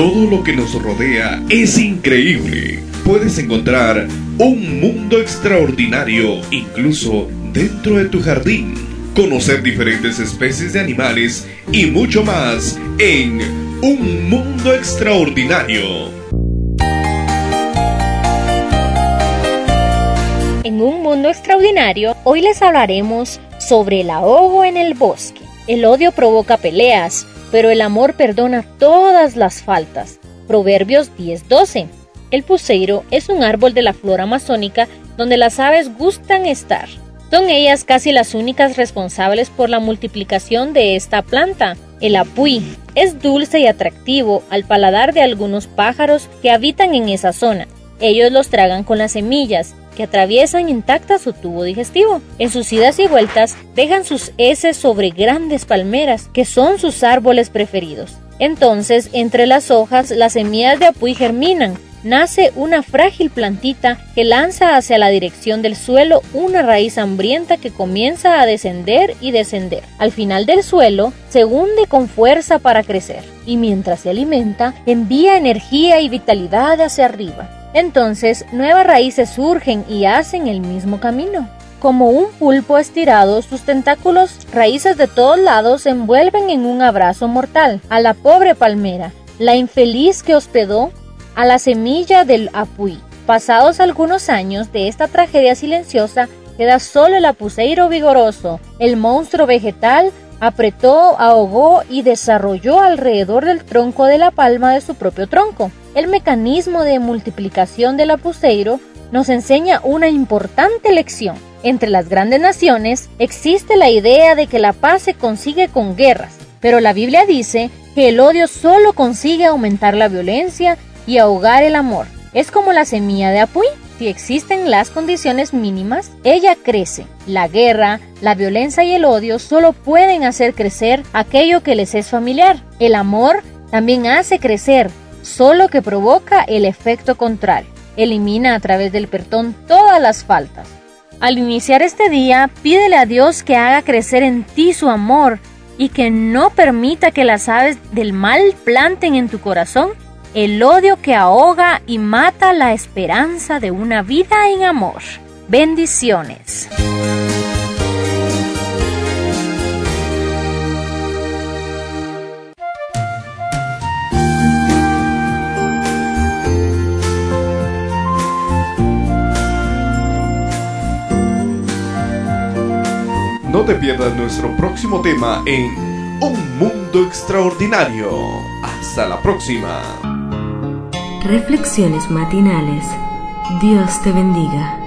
Todo lo que nos rodea es increíble. Puedes encontrar un mundo extraordinario incluso dentro de tu jardín. Conocer diferentes especies de animales y mucho más en Un Mundo Extraordinario. En Un Mundo Extraordinario, hoy les hablaremos sobre el ahogo en el bosque. El odio provoca peleas, pero el amor perdona todas las faltas. Proverbios 10:12. El puseiro es un árbol de la flora amazónica donde las aves gustan estar. Son ellas casi las únicas responsables por la multiplicación de esta planta. El apuy es dulce y atractivo al paladar de algunos pájaros que habitan en esa zona. Ellos los tragan con las semillas, que atraviesan intacta su tubo digestivo. En sus idas y vueltas dejan sus heces sobre grandes palmeras, que son sus árboles preferidos. Entonces, entre las hojas, las semillas de apuy germinan. Nace una frágil plantita que lanza hacia la dirección del suelo una raíz hambrienta que comienza a descender y descender. Al final del suelo, se hunde con fuerza para crecer, y mientras se alimenta, envía energía y vitalidad hacia arriba. Entonces, nuevas raíces surgen y hacen el mismo camino. Como un pulpo estirado, sus tentáculos, raíces de todos lados, envuelven en un abrazo mortal a la pobre palmera, la infeliz que hospedó a la semilla del apuí. Pasados algunos años de esta tragedia silenciosa, queda solo el apuseiro vigoroso, el monstruo vegetal apretó, ahogó y desarrolló alrededor del tronco de la palma de su propio tronco. El mecanismo de multiplicación del apuseiro nos enseña una importante lección. Entre las grandes naciones existe la idea de que la paz se consigue con guerras, pero la Biblia dice que el odio solo consigue aumentar la violencia y ahogar el amor. Es como la semilla de apuy. Si existen las condiciones mínimas, ella crece. La guerra, la violencia y el odio solo pueden hacer crecer aquello que les es familiar. El amor también hace crecer, solo que provoca el efecto contrario. Elimina a través del perdón todas las faltas. Al iniciar este día, pídele a Dios que haga crecer en ti su amor y que no permita que las aves del mal planten en tu corazón el odio que ahoga y mata la esperanza de una vida en amor. Bendiciones. No te pierdas nuestro próximo tema en Un Mundo Extraordinario. Hasta la próxima. Reflexiones matinales. Dios te bendiga.